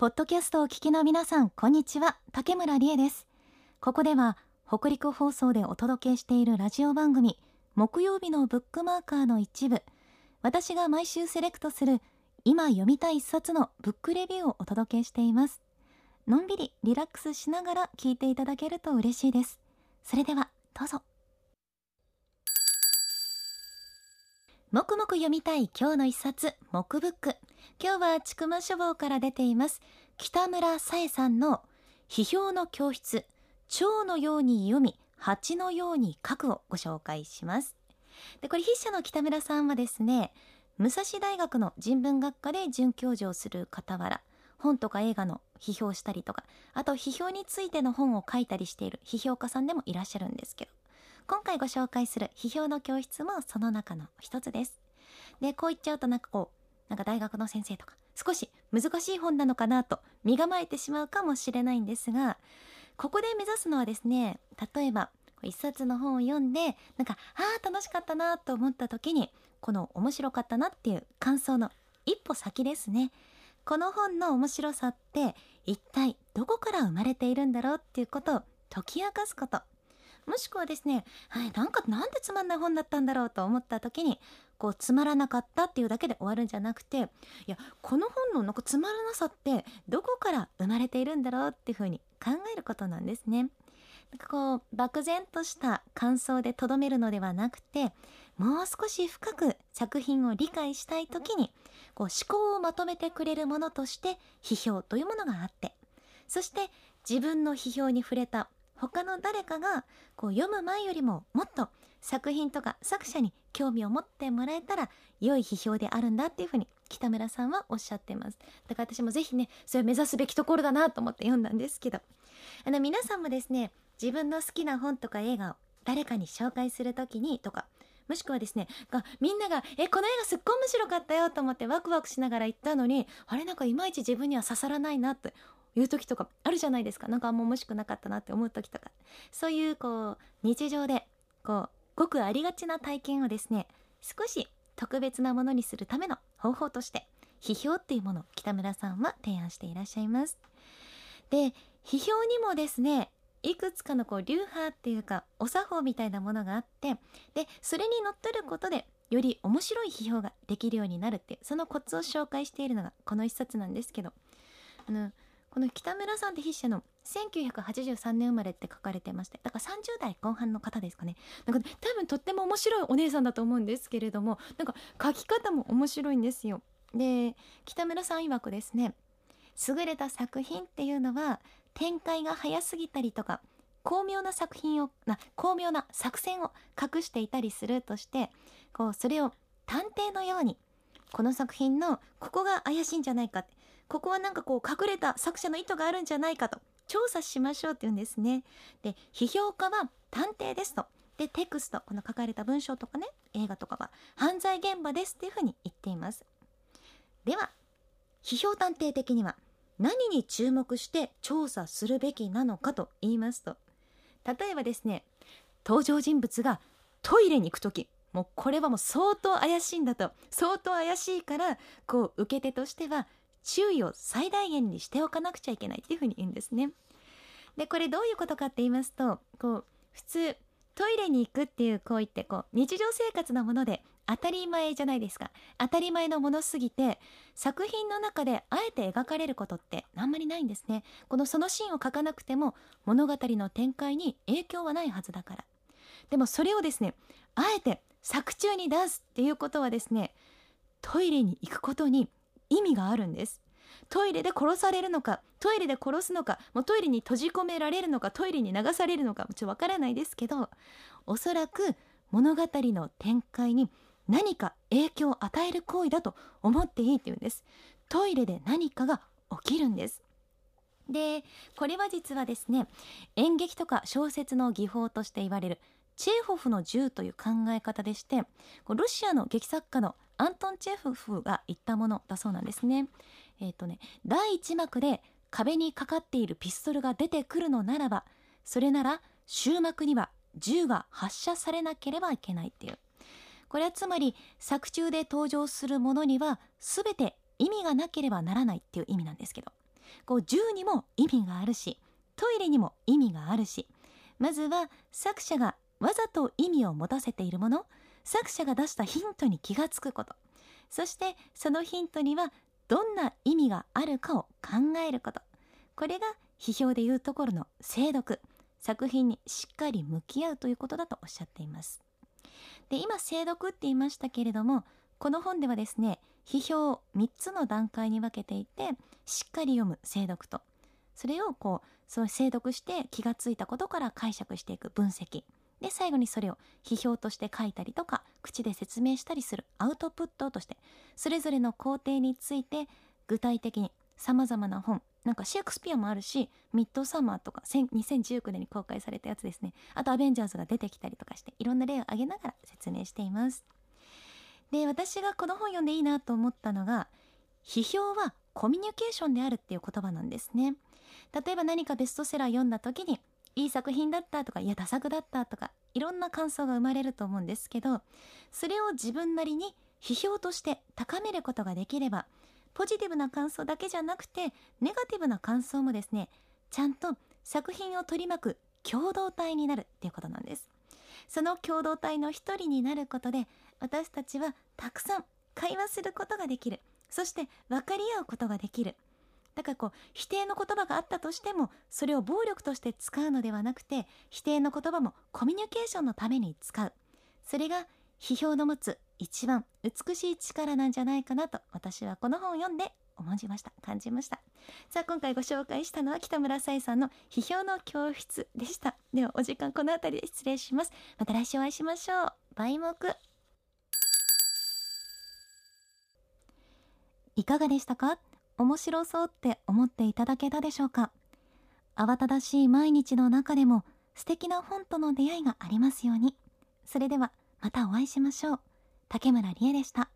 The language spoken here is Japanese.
ポッドキャストを聞きの皆さんこんにちは。竹村理恵です。ここでは北陸放送でお届けしているラジオ番組木曜日のブックマーカーの一部。私が毎週セレクトする今読みたい一冊のブックレビューをお届けしています。のんびりリラックスしながら聞いていただけると嬉しいです。それではどうぞ。もくもく読みたい今日の一冊木ブック。今日は千曲書房から出ています。北村さえさんの批評の教室蝶のように読み蜂のように書くをご紹介します。でこれ筆者の北村さんはですね武蔵大学の人文学科で准教授をする傍ら本とか映画の批評したりとかあと批評についての本を書いたりしている批評家さんでもいらっしゃるんですけど今回ご紹介する批評の教室もその中の一つです。でこう言っちゃうとなんかこうなんか大学の先生とか少し難しい本なのかなと身構えてしまうかもしれないんですがここで目指すのはですね例えば一冊の本を読んでなんかああ楽しかったなと思った時にこの面白かったなっていう感想の一歩先ですね。この本の面白さって一体どこから生まれているんだろうっていうことを解き明かすこと。もしくはですね、はい、なんかなんでつまんない本だったんだろうと思った時にこうつまらなかったっていうだけで終わるんじゃなくていやこの本のなんかつまらなさってどこから生まれているんだろうっていうふうに考えることなんですね。なんかこう漠然とした感想でとどめるのではなくてもう少し深く作品を理解したい時にこう思考をまとめてくれるものとして批評というものがあってそして自分の批評に触れた他の誰かがこう読む前よりももっと作品とか作者に興味を持ってもらえたら良い批評であるんだっていうふうに北村さんはおっしゃってます。だから私もぜひねそれを目指すべきところだなと思って読んだんですけど。あの皆さんもですね自分の好きな本とか映画を誰かに紹介する時にとかもしくはですねがみんなが「えこの映画すっごい面白かったよ」と思ってワクワクしながら行ったのにあれなんかいまいち自分には刺さらないなっていう時とかあるじゃないですか。なんかあんま面白くなかったなって思う時とか。そういうこう日常でこうごくありがちな体験をですね少し特別なものにするための方法として批評っていうものを北村さんは提案していらっしゃいます。で批評にもですねいくつかのこう流派っていうかお作法みたいなものがあってでそれにのっとることでより面白い批評ができるようになるっていうそのコツを紹介しているのがこの一冊なんですけどあのこの北村さんって筆者の1983年生まれって書かれてましてだから30代後半の方ですかね。なんか多分とっても面白いお姉さんだと思うんですけれどもなんか書き方も面白いんですよ。で北村さん曰くですね優れた作品っていうのは展開が早すぎたりとか巧妙な作品をな巧妙な作戦を隠していたりするとしてこうそれを探偵のようにこの作品のここが怪しいんじゃないかってここはなんかこう隠れた作者の意図があるんじゃないかと調査しましょうって言うんですね。で批評家は探偵ですと。でテクストこの書かれた文章とかね映画とかは犯罪現場ですっていうふうに言っています。では批評探偵的には何に注目して調査するべきなのかと言いますと例えばですね登場人物がトイレに行く時もうこれはもう相当怪しいんだと相当怪しいからこう受け手としては注意を最大限にしておかなくちゃいけないっていうふうに言うんですね。でこれどういうことかって言いますとこう普通トイレに行くっていう行為ってこう日常生活のもので当たり前じゃないですか。当たり前のものすぎて作品の中であえて描かれることってあんまりないんですね。このそのシーンを書かなくても物語の展開に影響はないはずだから。でもそれをですねあえて作中に出すっていうことはですねトイレに行くことに意味があるんです。トイレで殺されるのかトイレで殺すのかもうトイレに閉じ込められるのかトイレに流されるのかちょっとわからないですけどおそらく物語の展開に何か影響を与える行為だと思っていいっていうんです。トイレで何かが起きるんです。でこれは実はですね演劇とか小説の技法として言われるチェーホフの銃という考え方でしてロシアの劇作家のアントン・チェフフが言ったものだそうなんですね。えっ、ー、とね第1幕で壁にかかっているピストルが出てくるのならばそれなら終幕には銃が発射されなければいけないっていうこれはつまり作中で登場するものには全て意味がなければならないっていう意味なんですけどこう銃にも意味があるしトイレにも意味があるしまずは作者がわざと意味を持たせているもの作者が出したヒントに気がつくこと。そしてそのヒントにはどんな意味があるかを考えること。これが批評でいうところの精読。作品にしっかり向き合うということだとおっしゃっています。で今精読って言いましたけれどもこの本ではですね批評を3つの段階に分けていてしっかり読む精読と。それをこうそう精読して気がついたことから解釈していく分析。で最後にそれを批評として書いたりとか口で説明したりするアウトプットとしてそれぞれの工程について具体的にさまざまな本なんかシェイクスピアもあるしミッドサマーとか2019年に公開されたやつですね。あとアベンジャーズが出てきたりとかしていろんな例を挙げながら説明しています。で私がこの本読んでいいなと思ったのが批評はコミュニケーションであるっていう言葉なんですね。例えば何かベストセラー読んだ時にいい作品だったとかいやダ作だったとかいろんな感想が生まれると思うんですけどそれを自分なりに批評として高めることができればポジティブな感想だけじゃなくてネガティブな感想もですねちゃんと作品を取り巻く共同体になるっていうことなんです。その共同体の一人になることで私たちはたくさん会話することができる。そして分かり合うことができる。だかこう否定の言葉があったとしてもそれを暴力として使うのではなくて否定の言葉もコミュニケーションのために使う。それが批評の持つ一番美しい力なんじゃないかなと私はこの本を読んで思じました。感じました。さあ今回ご紹介したのは北村沙絵さんの批評の教室でした。ではお時間この辺りで失礼します。また来週お会いしましょう。倍目いかがでしたか？面白そうって思っていただけたでしょうか？慌ただしい毎日の中でも素敵な本との出会いがありますように。それではまたお会いしましょう。竹村理恵でした。